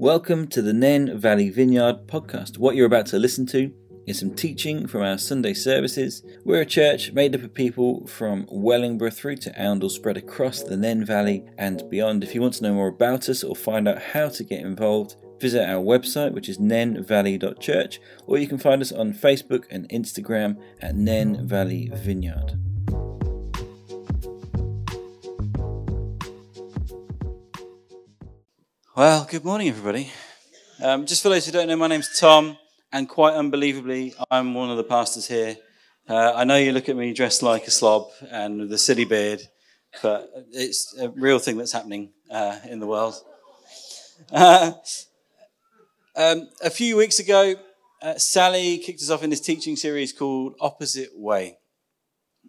Welcome to the Nen Valley Vineyard podcast. What you're about to listen to is some teaching from our Sunday services. We're a church made up of people from Wellingborough through to Oundle, spread across the Nen Valley and beyond. If you want to know more about us or find out how to get involved, visit our website, which is nenvalley.church, or you can find us on Facebook and Instagram at Nen Valley Vineyard. Well, good morning, everybody. Um, just for those who don't know, my name's Tom, and quite unbelievably, I'm one of the pastors here. Uh, I know you look at me dressed like a slob and with a silly beard, but it's a real thing that's happening uh, in the world. Uh, um, a few weeks ago, uh, Sally kicked us off in this teaching series called Opposite Way.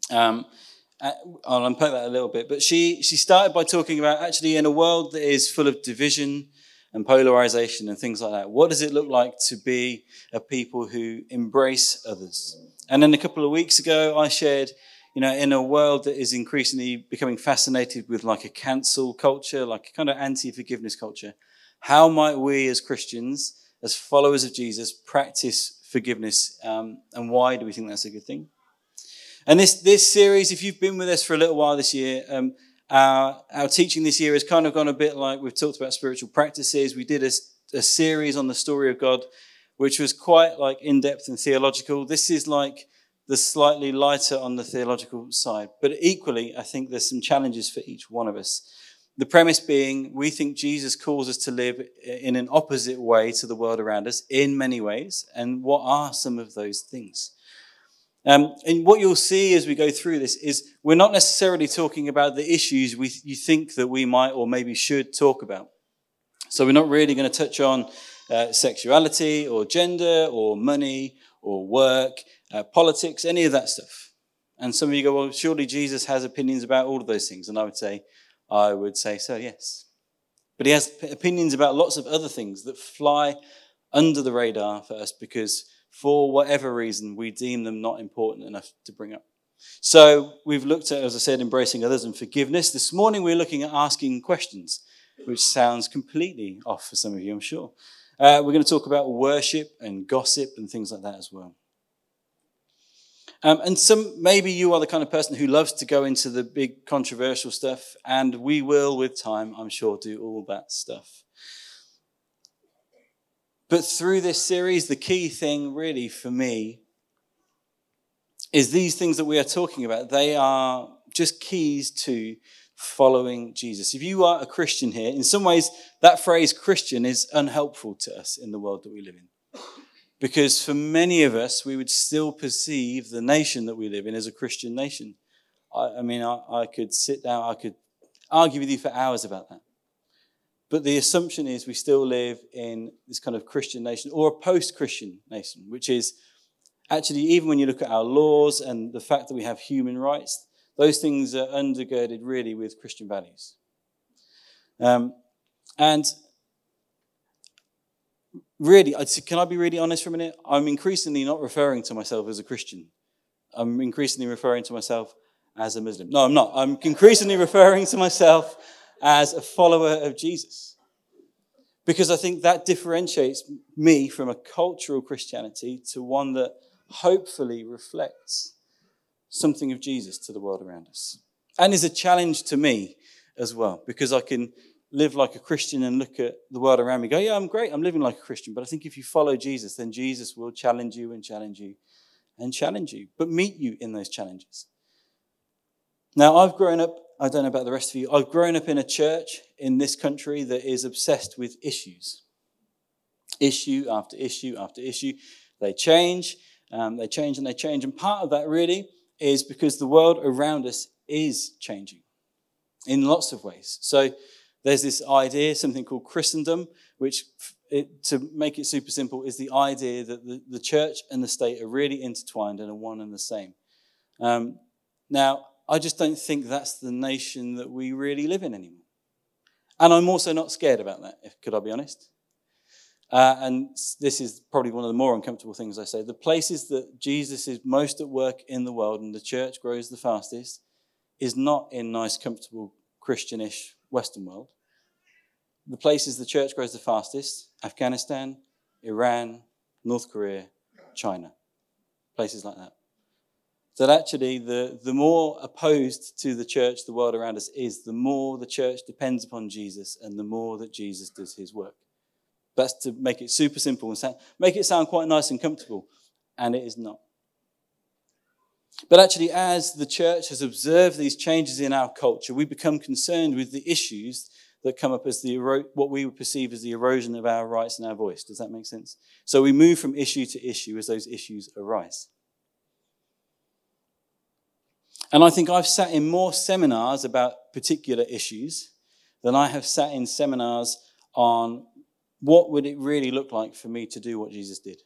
Um, I'll unpack that a little bit. But she, she started by talking about actually in a world that is full of division and polarization and things like that, what does it look like to be a people who embrace others? And then a couple of weeks ago, I shared, you know, in a world that is increasingly becoming fascinated with like a cancel culture, like a kind of anti forgiveness culture, how might we as Christians, as followers of Jesus, practice forgiveness? Um, and why do we think that's a good thing? And this, this series, if you've been with us for a little while this year, um, our, our teaching this year has kind of gone a bit like we've talked about spiritual practices. We did a, a series on the story of God, which was quite like in depth and theological. This is like the slightly lighter on the theological side. But equally, I think there's some challenges for each one of us. The premise being, we think Jesus calls us to live in an opposite way to the world around us in many ways. And what are some of those things? Um, and what you'll see as we go through this is we're not necessarily talking about the issues we, you think that we might or maybe should talk about. So we're not really going to touch on uh, sexuality or gender or money or work, uh, politics, any of that stuff. And some of you go, well, surely Jesus has opinions about all of those things. And I would say, I would say so, yes. But he has opinions about lots of other things that fly under the radar for us because for whatever reason, we deem them not important enough to bring up. So we've looked at, as I said, embracing others and forgiveness. This morning we're looking at asking questions, which sounds completely off for some of you, I'm sure. Uh, we're going to talk about worship and gossip and things like that as well. Um, and some, maybe you are the kind of person who loves to go into the big controversial stuff, and we will, with time, I'm sure, do all that stuff. But through this series, the key thing really for me is these things that we are talking about. They are just keys to following Jesus. If you are a Christian here, in some ways, that phrase Christian is unhelpful to us in the world that we live in. Because for many of us, we would still perceive the nation that we live in as a Christian nation. I, I mean, I, I could sit down, I could argue with you for hours about that. But the assumption is we still live in this kind of Christian nation or a post Christian nation, which is actually, even when you look at our laws and the fact that we have human rights, those things are undergirded really with Christian values. Um, and really, can I be really honest for a minute? I'm increasingly not referring to myself as a Christian. I'm increasingly referring to myself as a Muslim. No, I'm not. I'm increasingly referring to myself as a follower of Jesus. Because I think that differentiates me from a cultural Christianity to one that hopefully reflects something of Jesus to the world around us. And is a challenge to me as well, because I can live like a Christian and look at the world around me go, yeah, I'm great, I'm living like a Christian. But I think if you follow Jesus, then Jesus will challenge you and challenge you and challenge you, but meet you in those challenges. Now, I've grown up I don't know about the rest of you. I've grown up in a church in this country that is obsessed with issues. Issue after issue after issue. They change, um, they change and they change. And part of that really is because the world around us is changing in lots of ways. So there's this idea, something called Christendom, which, it, to make it super simple, is the idea that the, the, church and the state are really intertwined and are one and the same. Um, now, I just don't think that's the nation that we really live in anymore. And I'm also not scared about that, if, could I be honest? Uh, and this is probably one of the more uncomfortable things I say. The places that Jesus is most at work in the world and the church grows the fastest is not in nice, comfortable, Christianish Western world. the places the church grows the fastest Afghanistan, Iran, North Korea, China, places like that. That actually, the, the more opposed to the church the world around us is, the more the church depends upon Jesus and the more that Jesus does his work. That's to make it super simple and sound, make it sound quite nice and comfortable, and it is not. But actually, as the church has observed these changes in our culture, we become concerned with the issues that come up as the what we would perceive as the erosion of our rights and our voice. Does that make sense? So we move from issue to issue as those issues arise. And I think I've sat in more seminars about particular issues than I have sat in seminars on what would it really look like for me to do what Jesus did.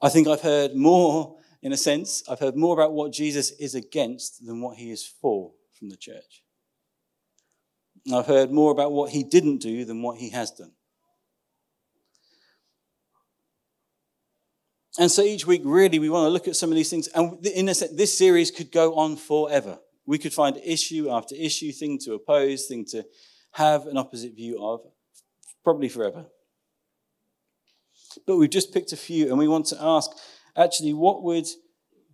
I think I've heard more, in a sense, I've heard more about what Jesus is against than what he is for from the church. I've heard more about what he didn't do than what he has done. And so each week, really, we want to look at some of these things. And in a sense, this series could go on forever. We could find issue after issue, thing to oppose, thing to have an opposite view of, probably forever. But we've just picked a few, and we want to ask actually, what would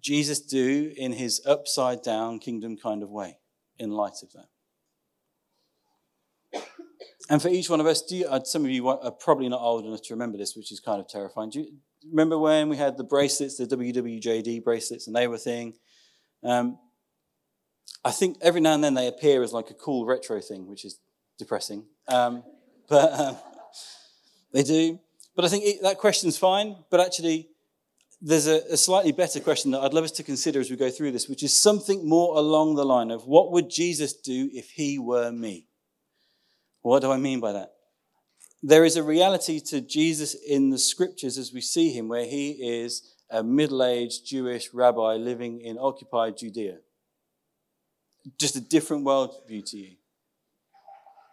Jesus do in his upside down kingdom kind of way in light of that? And for each one of us, you, uh, some of you are probably not old enough to remember this, which is kind of terrifying. Do you remember when we had the bracelets, the WWJD bracelets, and they were a thing? Um, I think every now and then they appear as like a cool retro thing, which is depressing. Um, but uh, they do. But I think it, that question's fine. But actually, there's a, a, slightly better question that I'd love us to consider as we go through this, which is something more along the line of what would Jesus do if he were me? What do I mean by that? There is a reality to Jesus in the scriptures as we see him, where he is a middle aged Jewish rabbi living in occupied Judea. Just a different worldview to you.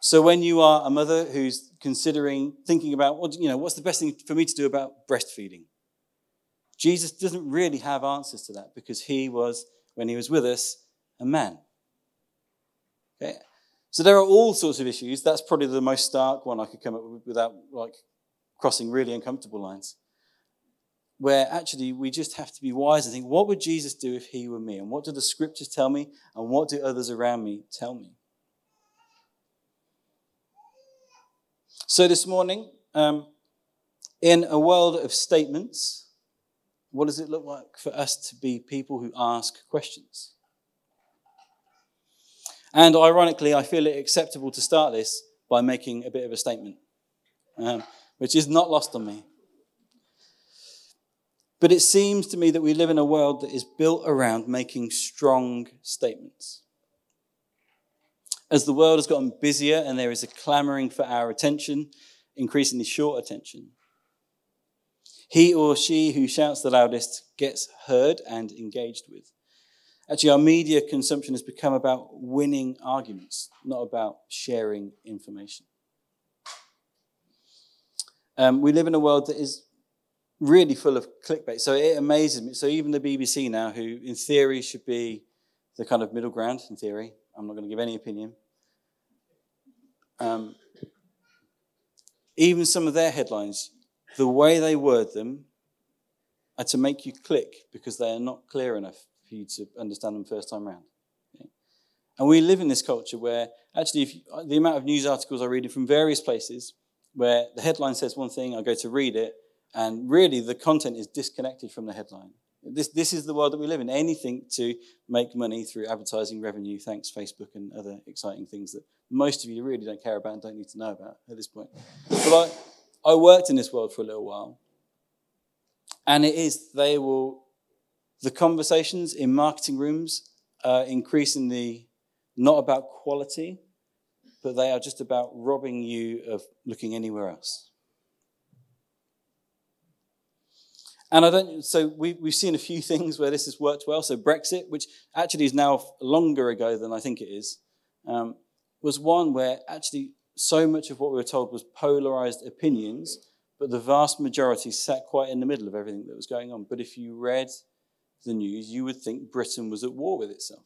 So when you are a mother who's considering, thinking about, what, you know, what's the best thing for me to do about breastfeeding? Jesus doesn't really have answers to that because he was, when he was with us, a man. Okay? So there are all sorts of issues. That's probably the most stark one I could come up with without like crossing really uncomfortable lines. Where actually we just have to be wise and think, what would Jesus do if he were me? And what do the scriptures tell me? And what do others around me tell me? So this morning, um, in a world of statements, what does it look like for us to be people who ask questions? And ironically, I feel it acceptable to start this by making a bit of a statement, um, which is not lost on me. But it seems to me that we live in a world that is built around making strong statements. As the world has gotten busier and there is a clamoring for our attention, increasingly short attention, he or she who shouts the loudest gets heard and engaged with. Actually, our media consumption has become about winning arguments, not about sharing information. Um, we live in a world that is really full of clickbait. So it amazes me. So even the BBC now, who in theory should be the kind of middle ground, in theory, I'm not going to give any opinion. Um, even some of their headlines, the way they word them are to make you click because they are not clear enough for you to understand them first time round. And we live in this culture where actually you, uh, the amount of news articles I read in from various places where the headline says one thing, I go to read it, and really the content is disconnected from the headline. This, this is the world that we live in. Anything to make money through advertising revenue, thanks Facebook and other exciting things that most of you really don't care about and don't need to know about at this point. But I, I worked in this world for a little while. And it is, they will the conversations in marketing rooms are increasingly not about quality, but they are just about robbing you of looking anywhere else. And I don't, so we, we've seen a few things where this has worked well. So Brexit, which actually is now longer ago than I think it is, um, was one where actually so much of what we were told was polarized opinions, but the vast majority sat quite in the middle of everything that was going on. But if you read the news, you would think Britain was at war with itself.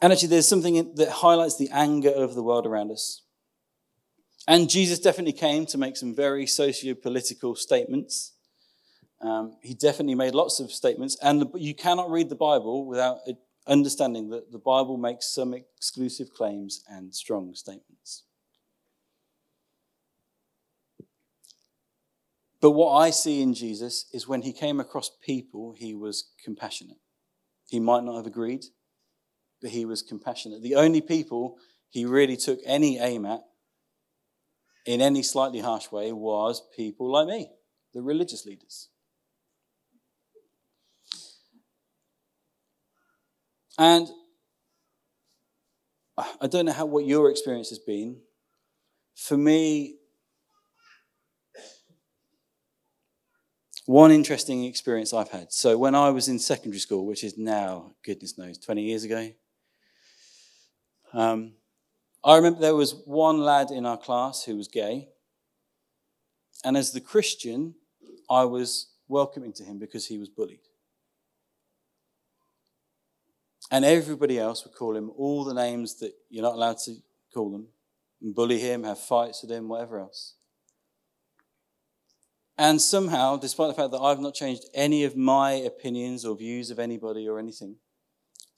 And actually, there's something that highlights the anger of the world around us. And Jesus definitely came to make some very socio political statements. Um, he definitely made lots of statements. And the, you cannot read the Bible without understanding that the Bible makes some exclusive claims and strong statements. But what I see in Jesus is when he came across people, he was compassionate. He might not have agreed, but he was compassionate. The only people he really took any aim at in any slightly harsh way was people like me, the religious leaders. And I don't know how what your experience has been. For me, one interesting experience I've had. So when I was in secondary school, which is now, goodness knows, 20 years ago, um, I remember there was one lad in our class who was gay. And as the Christian, I was welcoming to him because he was bullied. And everybody else would call him all the names that you're not allowed to call them, and bully him, have fights with him, whatever else. And somehow, despite the fact that I've not changed any of my opinions or views of anybody or anything,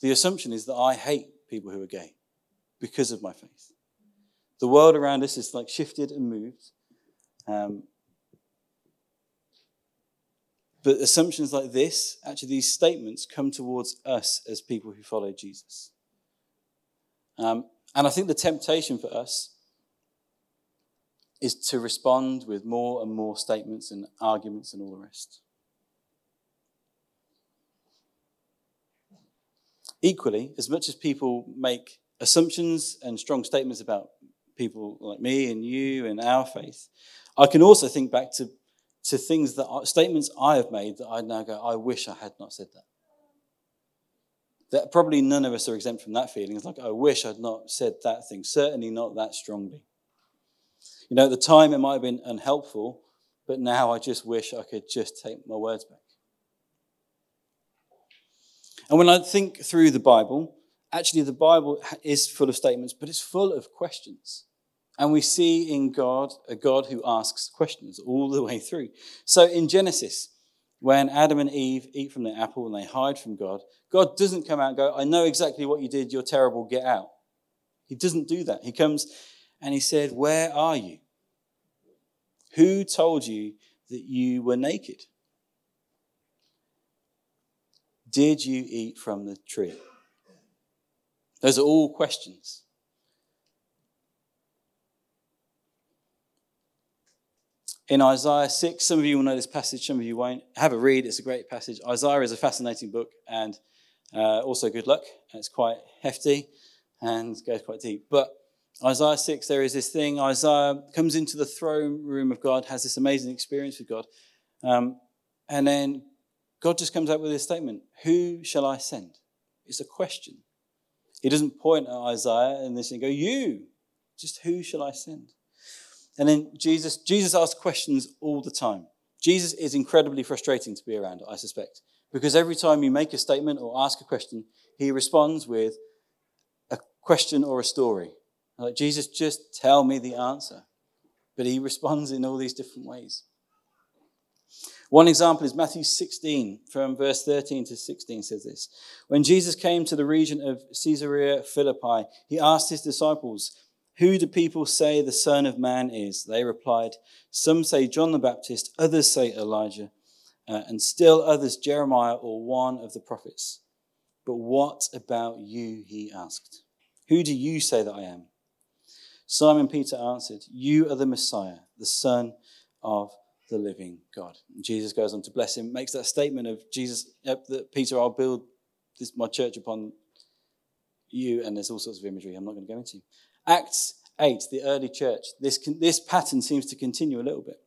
the assumption is that I hate people who are gay because of my faith. The world around us is like shifted and moved. Um, but assumptions like this, actually, these statements come towards us as people who follow Jesus. Um, and I think the temptation for us is to respond with more and more statements and arguments and all the rest. Equally, as much as people make assumptions and strong statements about people like me and you and our faith, I can also think back to, to things that statements I have made that I now go, I wish I had not said that. That probably none of us are exempt from that feeling. It's like, I wish I'd not said that thing, certainly not that strongly. You know, at the time it might have been unhelpful, but now I just wish I could just take my words back. And when I think through the Bible, actually the Bible is full of statements, but it's full of questions. And we see in God a God who asks questions all the way through. So in Genesis, when Adam and Eve eat from the apple and they hide from God, God doesn't come out and go, I know exactly what you did, you're terrible, get out. He doesn't do that. He comes and he said, Where are you? Who told you that you were naked? Did you eat from the tree? Those are all questions. In Isaiah 6, some of you will know this passage, some of you won't. Have a read, it's a great passage. Isaiah is a fascinating book and uh, also good luck. It's quite hefty and goes quite deep. But Isaiah 6, there is this thing. Isaiah comes into the throne room of God, has this amazing experience with God. Um, and then God just comes out with this statement Who shall I send? It's a question. He doesn't point at Isaiah and this and go, You. Just who shall I send? And then Jesus, Jesus asks questions all the time. Jesus is incredibly frustrating to be around, I suspect, because every time you make a statement or ask a question, he responds with a question or a story. Like, Jesus, just tell me the answer. But he responds in all these different ways. One example is Matthew 16, from verse 13 to 16 says this. When Jesus came to the region of Caesarea Philippi, he asked his disciples, Who do people say the Son of Man is? They replied, Some say John the Baptist, others say Elijah, uh, and still others Jeremiah or one of the prophets. But what about you? He asked. Who do you say that I am? Simon Peter answered, You are the Messiah, the Son of the living God. And Jesus goes on to bless him, makes that statement of Jesus, uh, that Peter, I'll build this, my church upon you, and there's all sorts of imagery I'm not going to go into. Acts 8, the early church, this, this pattern seems to continue a little bit.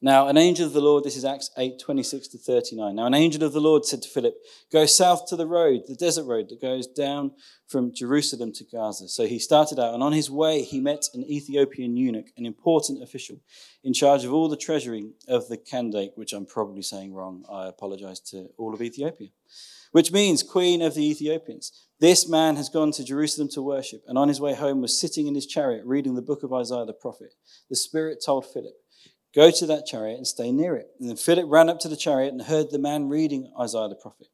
Now, an angel of the Lord, this is Acts 8, 26 to 39. Now, an angel of the Lord said to Philip, Go south to the road, the desert road that goes down from Jerusalem to Gaza. So he started out, and on his way, he met an Ethiopian eunuch, an important official, in charge of all the treasury of the Kandake, which I'm probably saying wrong. I apologize to all of Ethiopia. which means Queen of the Ethiopians. This man has gone to Jerusalem to worship, and on his way home was sitting in his chariot reading the book of Isaiah the prophet. The Spirit told Philip, Go to that chariot and stay near it. And then Philip ran up to the chariot and heard the man reading Isaiah the prophet.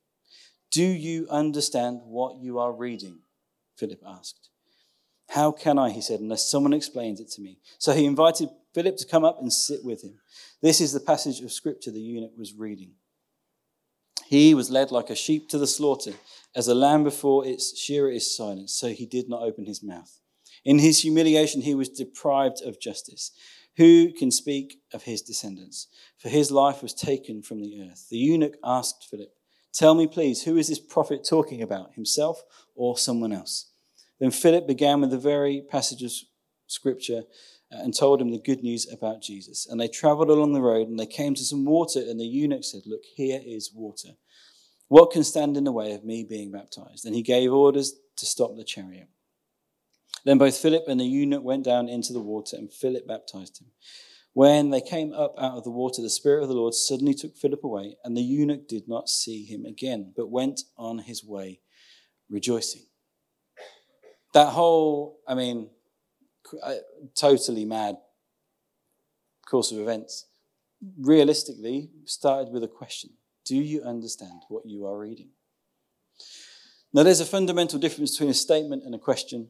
Do you understand what you are reading? Philip asked. How can I, he said, unless someone explains it to me? So he invited Philip to come up and sit with him. This is the passage of scripture the eunuch was reading. He was led like a sheep to the slaughter, as a lamb before its shearer is silent, so he did not open his mouth. In his humiliation, he was deprived of justice. Who can speak of his descendants? For his life was taken from the earth. The eunuch asked Philip, Tell me, please, who is this prophet talking about, himself or someone else? Then Philip began with the very passage of scripture uh, and told him the good news about Jesus. And they traveled along the road and they came to some water, and the eunuch said, Look, here is water. What can stand in the way of me being baptized? And he gave orders to stop the chariot. Then both Philip and the eunuch went down into the water, and Philip baptized him. When they came up out of the water, the Spirit of the Lord suddenly took Philip away, and the eunuch did not see him again, but went on his way rejoicing. That whole, I mean, uh, totally mad course of events realistically started with a question Do you understand what you are reading? Now, there's a fundamental difference between a statement and a question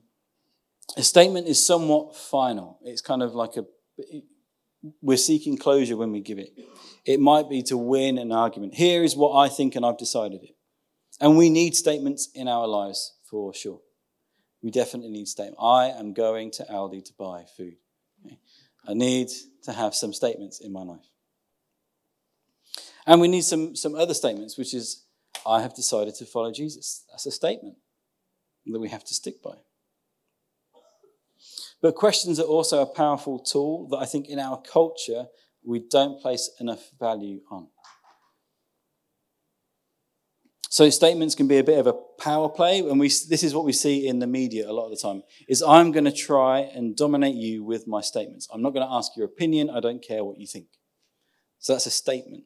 a statement is somewhat final. It's kind of like a, we're seeking closure when we give it. It might be to win an argument. Here is what I think, and I've decided it. And we need statements in our lives for sure. We definitely need statements. I am going to Aldi to buy food. I need to have some statements in my life. And we need some, some other statements, which is, I have decided to follow Jesus. That's a statement that we have to stick by. But questions are also a powerful tool that I think in our culture we don't place enough value on. So statements can be a bit of a power play, and we, this is what we see in the media a lot of the time, is I'm going to try and dominate you with my statements. I'm not going to ask your opinion. I don't care what you think. So that's a statement.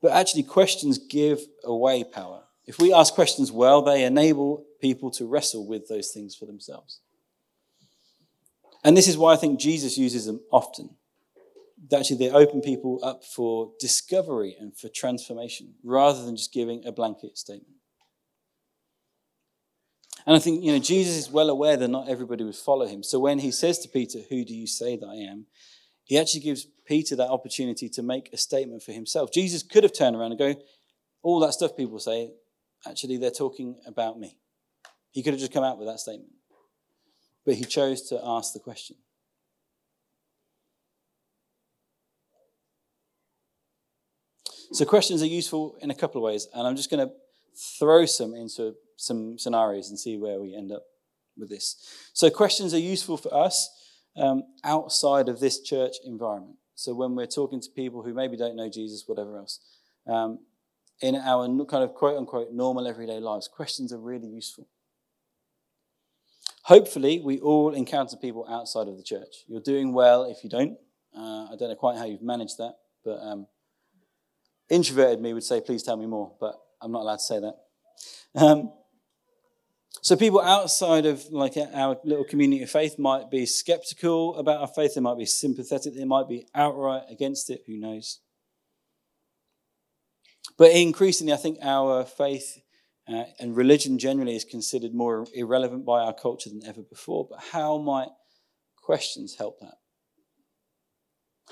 But actually, questions give away power. If we ask questions well, they enable people to wrestle with those things for themselves. And this is why I think Jesus uses them often. Actually, they open people up for discovery and for transformation rather than just giving a blanket statement. And I think, you know, Jesus is well aware that not everybody would follow him. So when he says to Peter, Who do you say that I am? he actually gives Peter that opportunity to make a statement for himself. Jesus could have turned around and go, All that stuff people say, actually, they're talking about me. He could have just come out with that statement but he chose to ask the question. So, questions are useful in a couple of ways, and I'm just going to throw some into some scenarios and see where we end up with this. So, questions are useful for us um, outside of this church environment. So, when we're talking to people who maybe don't know Jesus, whatever else, um, in our kind of quote unquote normal everyday lives, questions are really useful. Hopefully, we all encounter people outside of the church. You're doing well if you don't. Uh, I don't know quite how you've managed that, but um, introverted me would say, please tell me more, but I'm not allowed to say that. Um, so people outside of like our little community of faith might be skeptical about our faith. They might be sympathetic. They might be outright against it. Who knows? But increasingly, I think our faith uh, and religion generally is considered more irrelevant by our culture than ever before. But how might questions help that?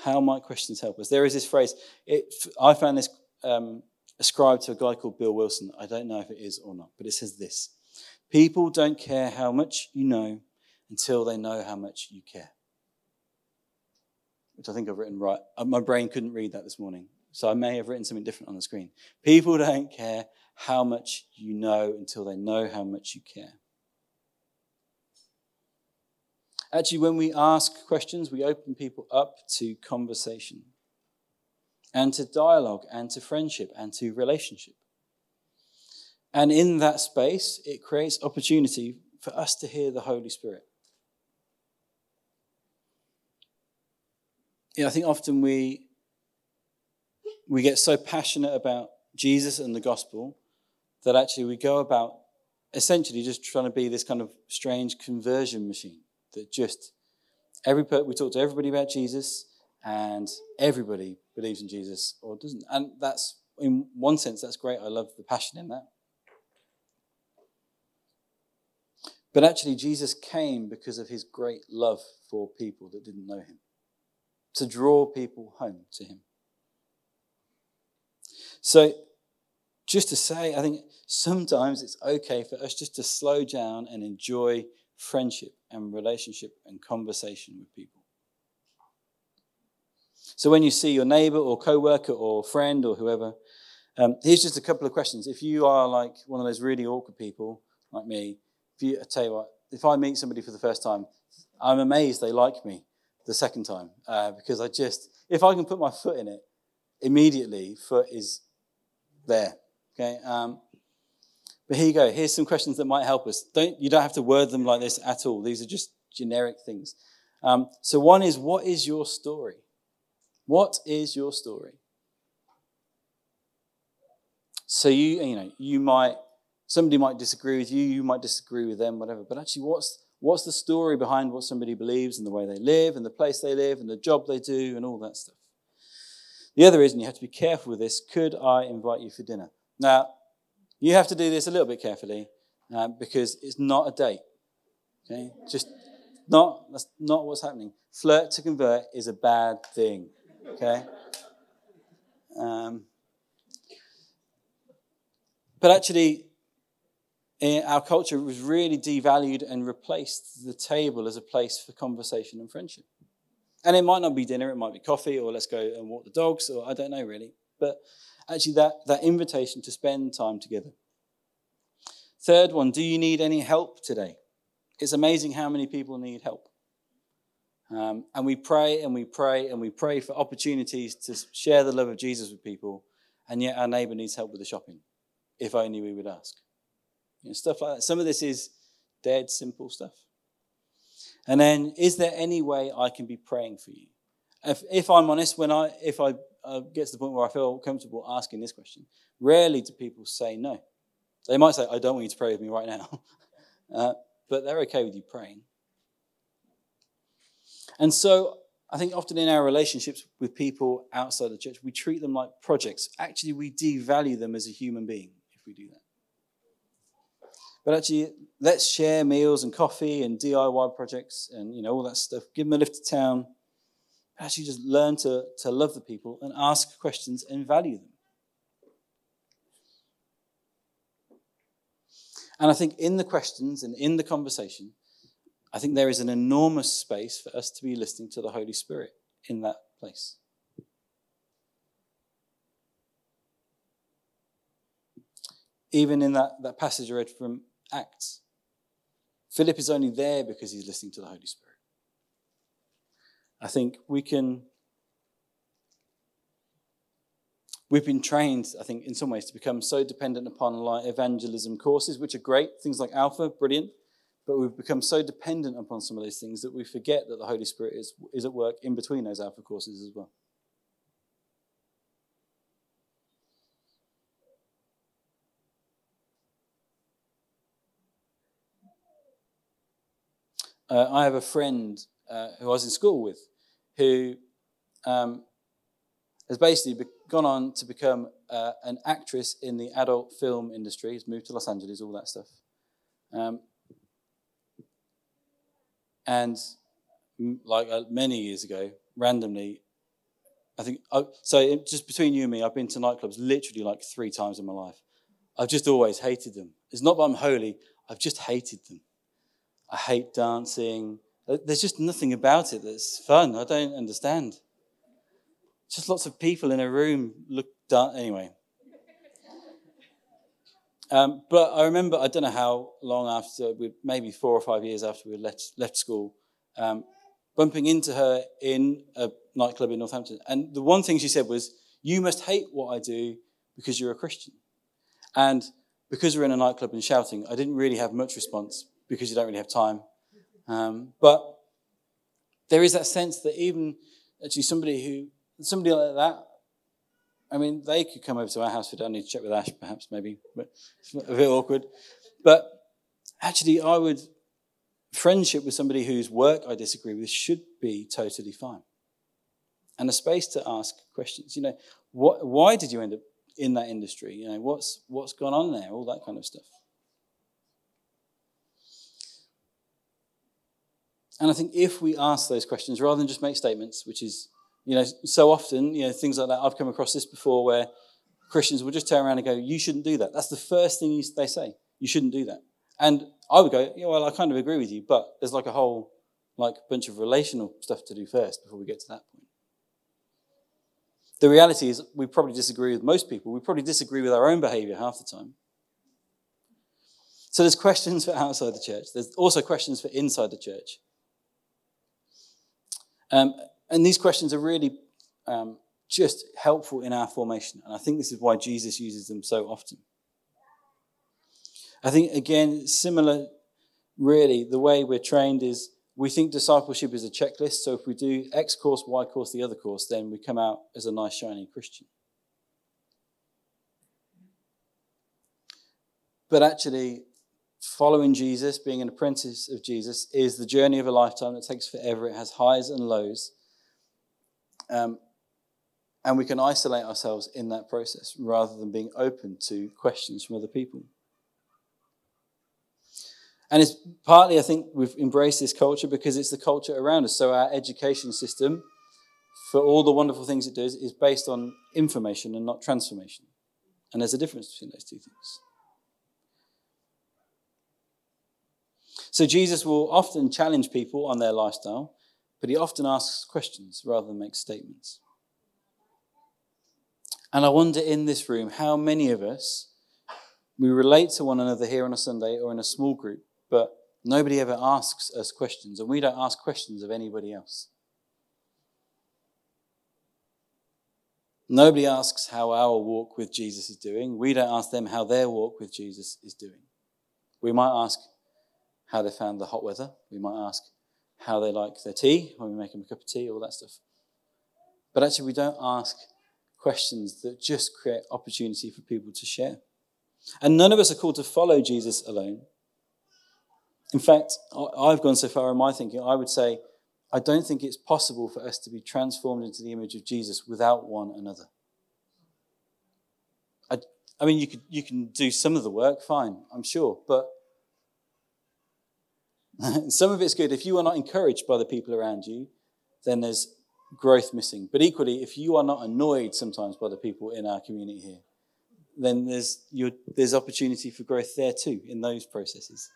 How might questions help us? There is this phrase, it, I found this um, ascribed to a guy called Bill Wilson. I don't know if it is or not, but it says this People don't care how much you know until they know how much you care. Which I think I've written right. Uh, my brain couldn't read that this morning, so I may have written something different on the screen. People don't care how much you know until they know how much you care. Actually, when we ask questions, we open people up to conversation and to dialogue and to friendship and to relationship. And in that space, it creates opportunity for us to hear the Holy Spirit. Yeah, I think often we we get so passionate about Jesus and the gospel that actually we go about essentially just trying to be this kind of strange conversion machine that just every we talk to everybody about Jesus and everybody believes in Jesus or doesn't. And that's in one sense that's great. I love the passion in that. But actually Jesus came because of his great love for people that didn't know him. To draw people home to him. So just to say, I think sometimes it's okay for us just to slow down and enjoy friendship and relationship and conversation with people. So when you see your neighbor or coworker or friend or whoever, um, here's just a couple of questions. If you are like one of those really awkward people like me, if you I tell you what, if I meet somebody for the first time, I'm amazed they like me the second time uh, because I just if I can put my foot in it, immediately foot is there. Okay. Um, but here you go. Here's some questions that might help us. Don't you don't have to word them like this at all. These are just generic things. Um, so one is, what is your story? What is your story? So you you know you might somebody might disagree with you, you might disagree with them, whatever. But actually, what's what's the story behind what somebody believes and the way they live and the place they live and the job they do and all that stuff? The other is, and you have to be careful with this, could I invite you for dinner? Now, you have to do this a little bit carefully uh, because it's not a date. Okay? Just not, that's not what's happening. Flirt to convert is a bad thing. Okay? Um, but actually, in our culture was really devalued and replaced the table as a place for conversation and friendship. And it might not be dinner, it might be coffee, or let's go and walk the dogs, or I don't know really. But actually that, that invitation to spend time together. Third one, do you need any help today? It's amazing how many people need help. Um, and we pray and we pray and we pray for opportunities to share the love of Jesus with people, and yet our neighbor needs help with the shopping. If only we would ask. You know, stuff like that. Some of this is dead simple stuff. And then, is there any way I can be praying for you? If, if I'm honest, when I if I uh, get to the point where I feel comfortable asking this question, rarely do people say no. They might say, "I don't want you to pray with me right now," uh, but they're okay with you praying. And so, I think often in our relationships with people outside the church, we treat them like projects. Actually, we devalue them as a human being if we do that. But actually, let's share meals and coffee and DIY projects and you know all that stuff. Give them a lift to town actually just learn to, to love the people and ask questions and value them. And I think in the questions and in the conversation, I think there is an enormous space for us to be listening to the Holy Spirit in that place. Even in that, that passage I read from Acts, Philip is only there because he's listening to the Holy Spirit. I think we can. We've been trained, I think, in some ways to become so dependent upon like evangelism courses, which are great, things like Alpha, brilliant, but we've become so dependent upon some of those things that we forget that the Holy Spirit is, is at work in between those Alpha courses as well. Uh, I have a friend uh, who I was in school with, who um, has basically gone on to become uh, an actress in the adult film industry. He's moved to Los Angeles, all that stuff. Um, and like uh, many years ago, randomly, I think, oh, so just between you and me, I've been to nightclubs literally like three times in my life. I've just always hated them. It's not that I'm holy, I've just hated them. I hate dancing. There's just nothing about it that's fun. I don't understand. Just lots of people in a room look done. Anyway. Um, but I remember, I don't know how long after, maybe four or five years after we left, left school, um, bumping into her in a nightclub in Northampton. And the one thing she said was, You must hate what I do because you're a Christian. And because we're in a nightclub and shouting, I didn't really have much response because you don't really have time. Um, but there is that sense that even actually somebody who somebody like that I mean, they could come over to our house. We don't need to check with Ash, perhaps, maybe, but it's a bit awkward. But actually, I would, friendship with somebody whose work I disagree with should be totally fine. And a space to ask questions. You know, what, why did you end up in that industry? You know, what's, what's gone on there? All that kind of stuff. And I think if we ask those questions rather than just make statements, which is, you know, so often, you know, things like that, I've come across this before where Christians will just turn around and go, you shouldn't do that. That's the first thing they say. You shouldn't do that. And I would go, yeah, well, I kind of agree with you, but there's like a whole, like, bunch of relational stuff to do first before we get to that point. The reality is, we probably disagree with most people. We probably disagree with our own behavior half the time. So there's questions for outside the church. There's also questions for inside the church. Um, and these questions are really um, just helpful in our formation. And I think this is why Jesus uses them so often. I think, again, similar, really, the way we're trained is we think discipleship is a checklist. So if we do X course, Y course, the other course, then we come out as a nice, shiny Christian. But actually, following Jesus, being an apprentice of Jesus, is the journey of a lifetime that takes forever. It has highs and lows. Um, and we can isolate ourselves in that process rather than being open to questions from other people. And it's partly, I think, we've embraced this culture because it's the culture around us. So our education system, for all the wonderful things it does, is based on information and not transformation. And there's a difference between those two things. So Jesus will often challenge people on their lifestyle, but he often asks questions rather than make statements. And I wonder in this room how many of us we relate to one another here on a Sunday or in a small group, but nobody ever asks us questions, and we don't ask questions of anybody else. Nobody asks how our walk with Jesus is doing. We don't ask them how their walk with Jesus is doing. We might ask, how they found the hot weather. We might ask how they like their tea when we make them a cup of tea, all that stuff. But actually, we don't ask questions that just create opportunity for people to share. And none of us are called to follow Jesus alone. In fact, I've gone so far in my thinking, I would say, I don't think it's possible for us to be transformed into the image of Jesus without one another. I, I mean, you, could, you can do some of the work, fine, I'm sure, but Some of it's good. If you are not encouraged by the people around you, then there's growth missing. But equally, if you are not annoyed sometimes by the people in our community here, then there's, there's opportunity for growth there too in those processes.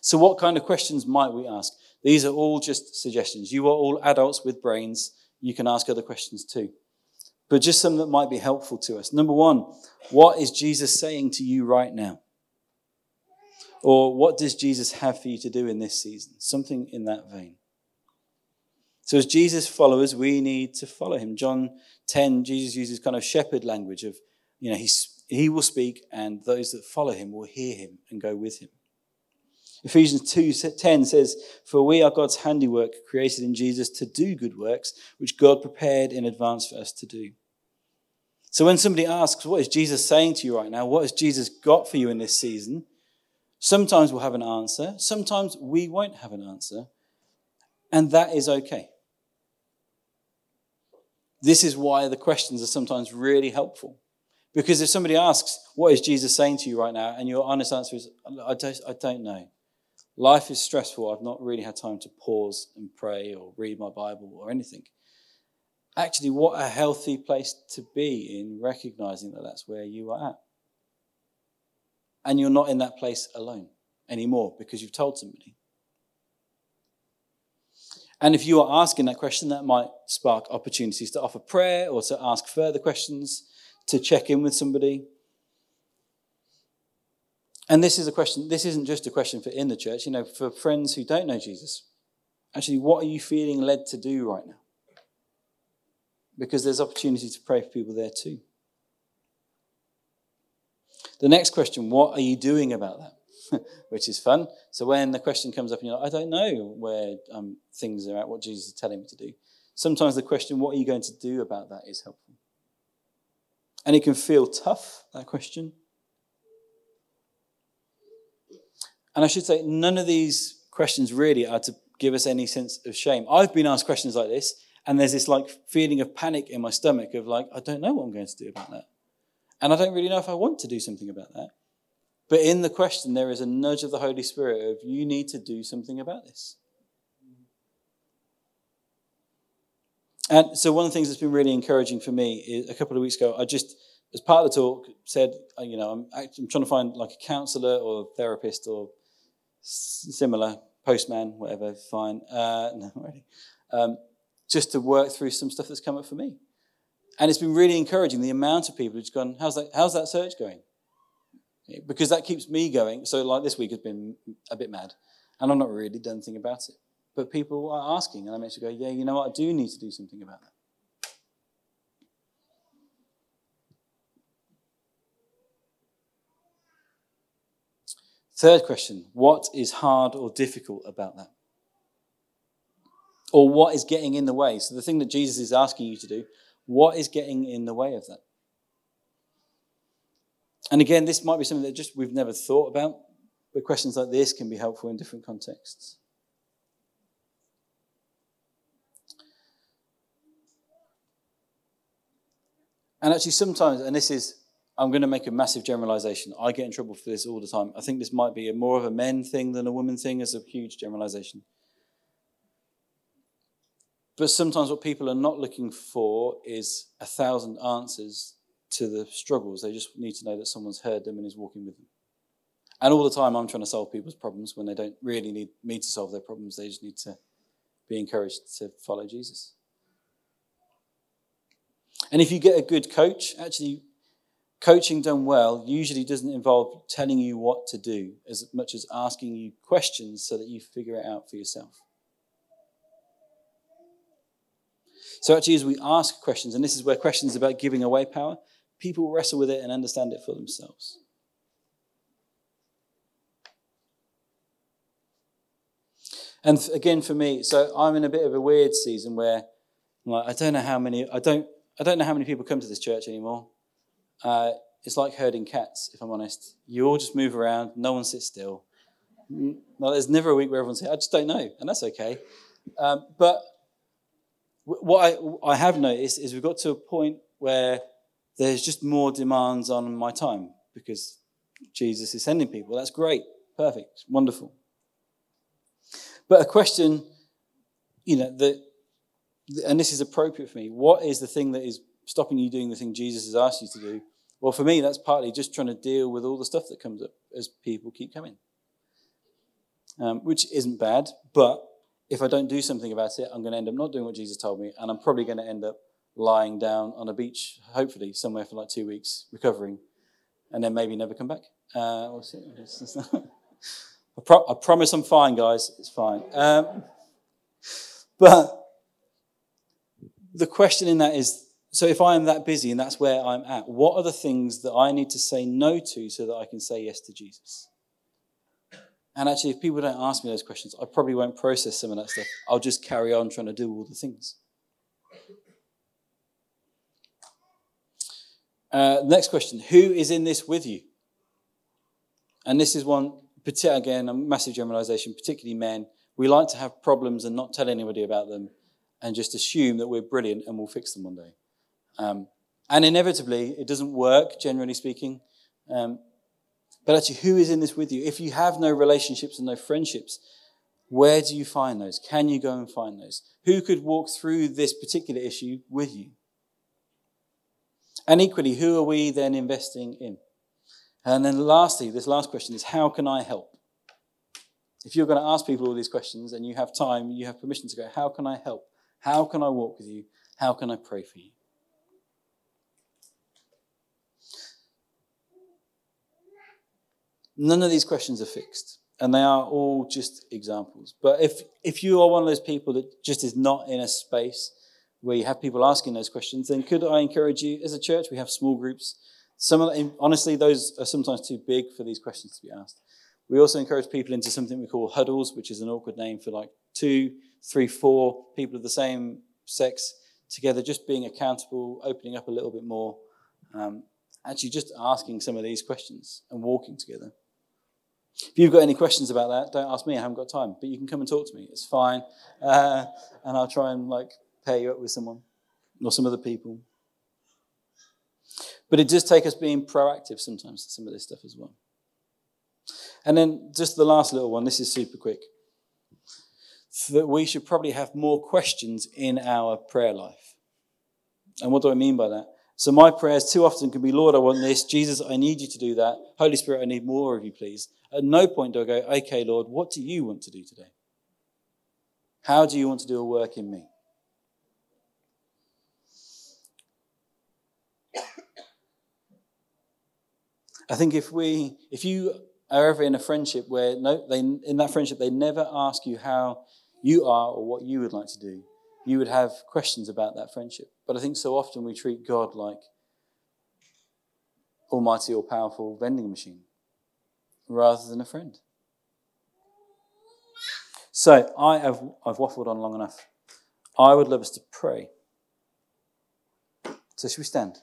So, what kind of questions might we ask? These are all just suggestions. You are all adults with brains. You can ask other questions too. But just some that might be helpful to us. Number one, what is Jesus saying to you right now? Or what does Jesus have for you to do in this season? Something in that vein. So, as Jesus followers, we need to follow him. John 10, Jesus uses kind of shepherd language of, you know, he's, he will speak and those that follow him will hear him and go with him. Ephesians 2:10 says, "For we are God's handiwork, created in Jesus to do good works, which God prepared in advance for us to do." So when somebody asks, "What is Jesus saying to you right now? What has Jesus got for you in this season?" Sometimes we'll have an answer, sometimes we won't have an answer, and that is okay. This is why the questions are sometimes really helpful. Because if somebody asks, What is Jesus saying to you right now? and your honest answer is, I don't, I don't know. Life is stressful. I've not really had time to pause and pray or read my Bible or anything. Actually, what a healthy place to be in recognizing that that's where you are at. And you're not in that place alone anymore because you've told somebody. And if you are asking that question, that might spark opportunities to offer prayer or to ask further questions, to check in with somebody. And this is a question, this isn't just a question for in the church, you know, for friends who don't know Jesus. Actually, what are you feeling led to do right now? Because there's opportunity to pray for people there too. The next question, what are you doing about that? Which is fun. So when the question comes up and you're like, I don't know where um, things are at, what Jesus is telling me to do. Sometimes the question, what are you going to do about that, is helpful. And it can feel tough, that question. And I should say, none of these questions really are to give us any sense of shame. I've been asked questions like this, and there's this like feeling of panic in my stomach of like, I don't know what I'm going to do about that. And I don't really know if I want to do something about that. But in the question, there is a nudge of the Holy Spirit of you need to do something about this. And so one of the things that's been really encouraging for me is a couple of weeks ago, I just, as part of the talk, said, uh, you know, I'm, I'm trying to find like a counselor or a therapist or similar, postman, whatever, fine. Uh, no, really. Um, just to work through some stuff that's come up for me. And it's been really encouraging the amount of people who've gone, how's that, how's that search going? Because that keeps me going. So, like this week has been a bit mad, and I've not really done anything about it. But people are asking, and I'm actually go, yeah, you know what? I do need to do something about that. Third question What is hard or difficult about that? Or what is getting in the way? So, the thing that Jesus is asking you to do, what is getting in the way of that? And again, this might be something that just we've never thought about, but questions like this can be helpful in different contexts. And actually, sometimes, and this is, I'm going to make a massive generalization. I get in trouble for this all the time. I think this might be a more of a men thing than a woman thing, as a huge generalization. But sometimes what people are not looking for is a thousand answers to the struggles. They just need to know that someone's heard them and is walking with them. And all the time, I'm trying to solve people's problems when they don't really need me to solve their problems. They just need to be encouraged to follow Jesus. And if you get a good coach, actually, coaching done well usually doesn't involve telling you what to do as much as asking you questions so that you figure it out for yourself. So, actually, as we ask questions, and this is where questions about giving away power, people wrestle with it and understand it for themselves. And again, for me, so I'm in a bit of a weird season where like, I don't know how many, I don't, I don't know how many people come to this church anymore. Uh, it's like herding cats, if I'm honest. You all just move around, no one sits still. There's never a week where everyone's here. I just don't know, and that's okay. Um, but what I, I have noticed is we've got to a point where there's just more demands on my time because Jesus is sending people. That's great, perfect, wonderful. But a question, you know, that, and this is appropriate for me. What is the thing that is stopping you doing the thing Jesus has asked you to do? Well, for me, that's partly just trying to deal with all the stuff that comes up as people keep coming, um, which isn't bad. But if I don't do something about it, I'm going to end up not doing what Jesus told me, and I'm probably going to end up lying down on a beach, hopefully somewhere for like two weeks, recovering, and then maybe never come back. Uh, we'll see. I, pro- I, promise I'm fine, guys. It's fine. Um, but the question in that is so if I am that busy and that's where I'm at, what are the things that I need to say no to so that I can say yes to Jesus? And actually, if people don't ask me those questions, I probably won't process some of that stuff. I'll just carry on trying to do all the things. Uh, next question Who is in this with you? And this is one, again, a massive generalization, particularly men. We like to have problems and not tell anybody about them and just assume that we're brilliant and we'll fix them one day. Um, and inevitably, it doesn't work, generally speaking. Um, but actually, who is in this with you? If you have no relationships and no friendships, where do you find those? Can you go and find those? Who could walk through this particular issue with you? And equally, who are we then investing in? And then lastly, this last question is how can I help? If you're going to ask people all these questions and you have time, you have permission to go, how can I help? How can I walk with you? How can I pray for you? None of these questions are fixed, and they are all just examples. But if, if you are one of those people that just is not in a space where you have people asking those questions, then could I encourage you, as a church, we have small groups. Some of them, honestly, those are sometimes too big for these questions to be asked. We also encourage people into something we call huddles, which is an awkward name for like two, three, four people of the same sex together, just being accountable, opening up a little bit more. Um, actually, just asking some of these questions and walking together. If you've got any questions about that, don't ask me. I haven't got time. But you can come and talk to me. It's fine, uh, and I'll try and like pair you up with someone or some other people. But it does take us being proactive sometimes to some of this stuff as well. And then just the last little one. This is super quick. That we should probably have more questions in our prayer life. And what do I mean by that? So my prayers too often can be, Lord, I want this. Jesus, I need you to do that. Holy Spirit, I need more of you, please. At no point do I go, okay, Lord, what do you want to do today? How do you want to do a work in me? I think if we, if you are ever in a friendship where no, they, in that friendship they never ask you how you are or what you would like to do, you would have questions about that friendship. But I think so often we treat God like almighty or powerful vending machine rather than a friend. So I have I've waffled on long enough. I would love us to pray. So should we stand?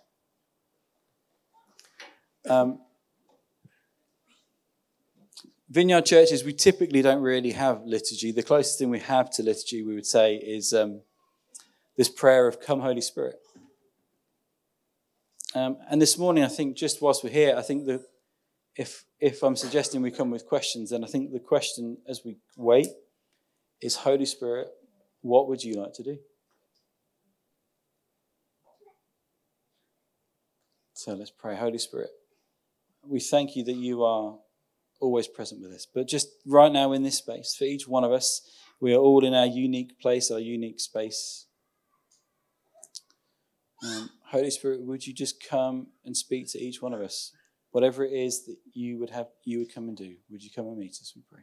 Um, Vineyard churches, we typically don't really have liturgy. The closest thing we have to liturgy, we would say, is um, this prayer of Come, Holy Spirit. Um, and this morning, I think, just whilst we're here, I think that if, if I'm suggesting we come with questions, then I think the question as we wait is Holy Spirit, what would you like to do? So let's pray. Holy Spirit, we thank you that you are always present with us. But just right now in this space, for each one of us, we are all in our unique place, our unique space. Um, Holy Spirit, would you just come and speak to each one of us? Whatever it is that you would have, you would come and do. Would you come and meet us? We pray.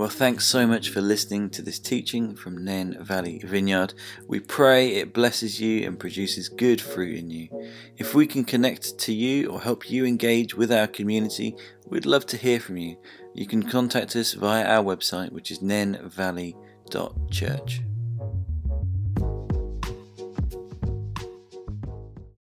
Well, thanks so much for listening to this teaching from Nen Valley Vineyard. We pray it blesses you and produces good fruit in you. If we can connect to you or help you engage with our community, we'd love to hear from you. You can contact us via our website, which is nenvalley.church.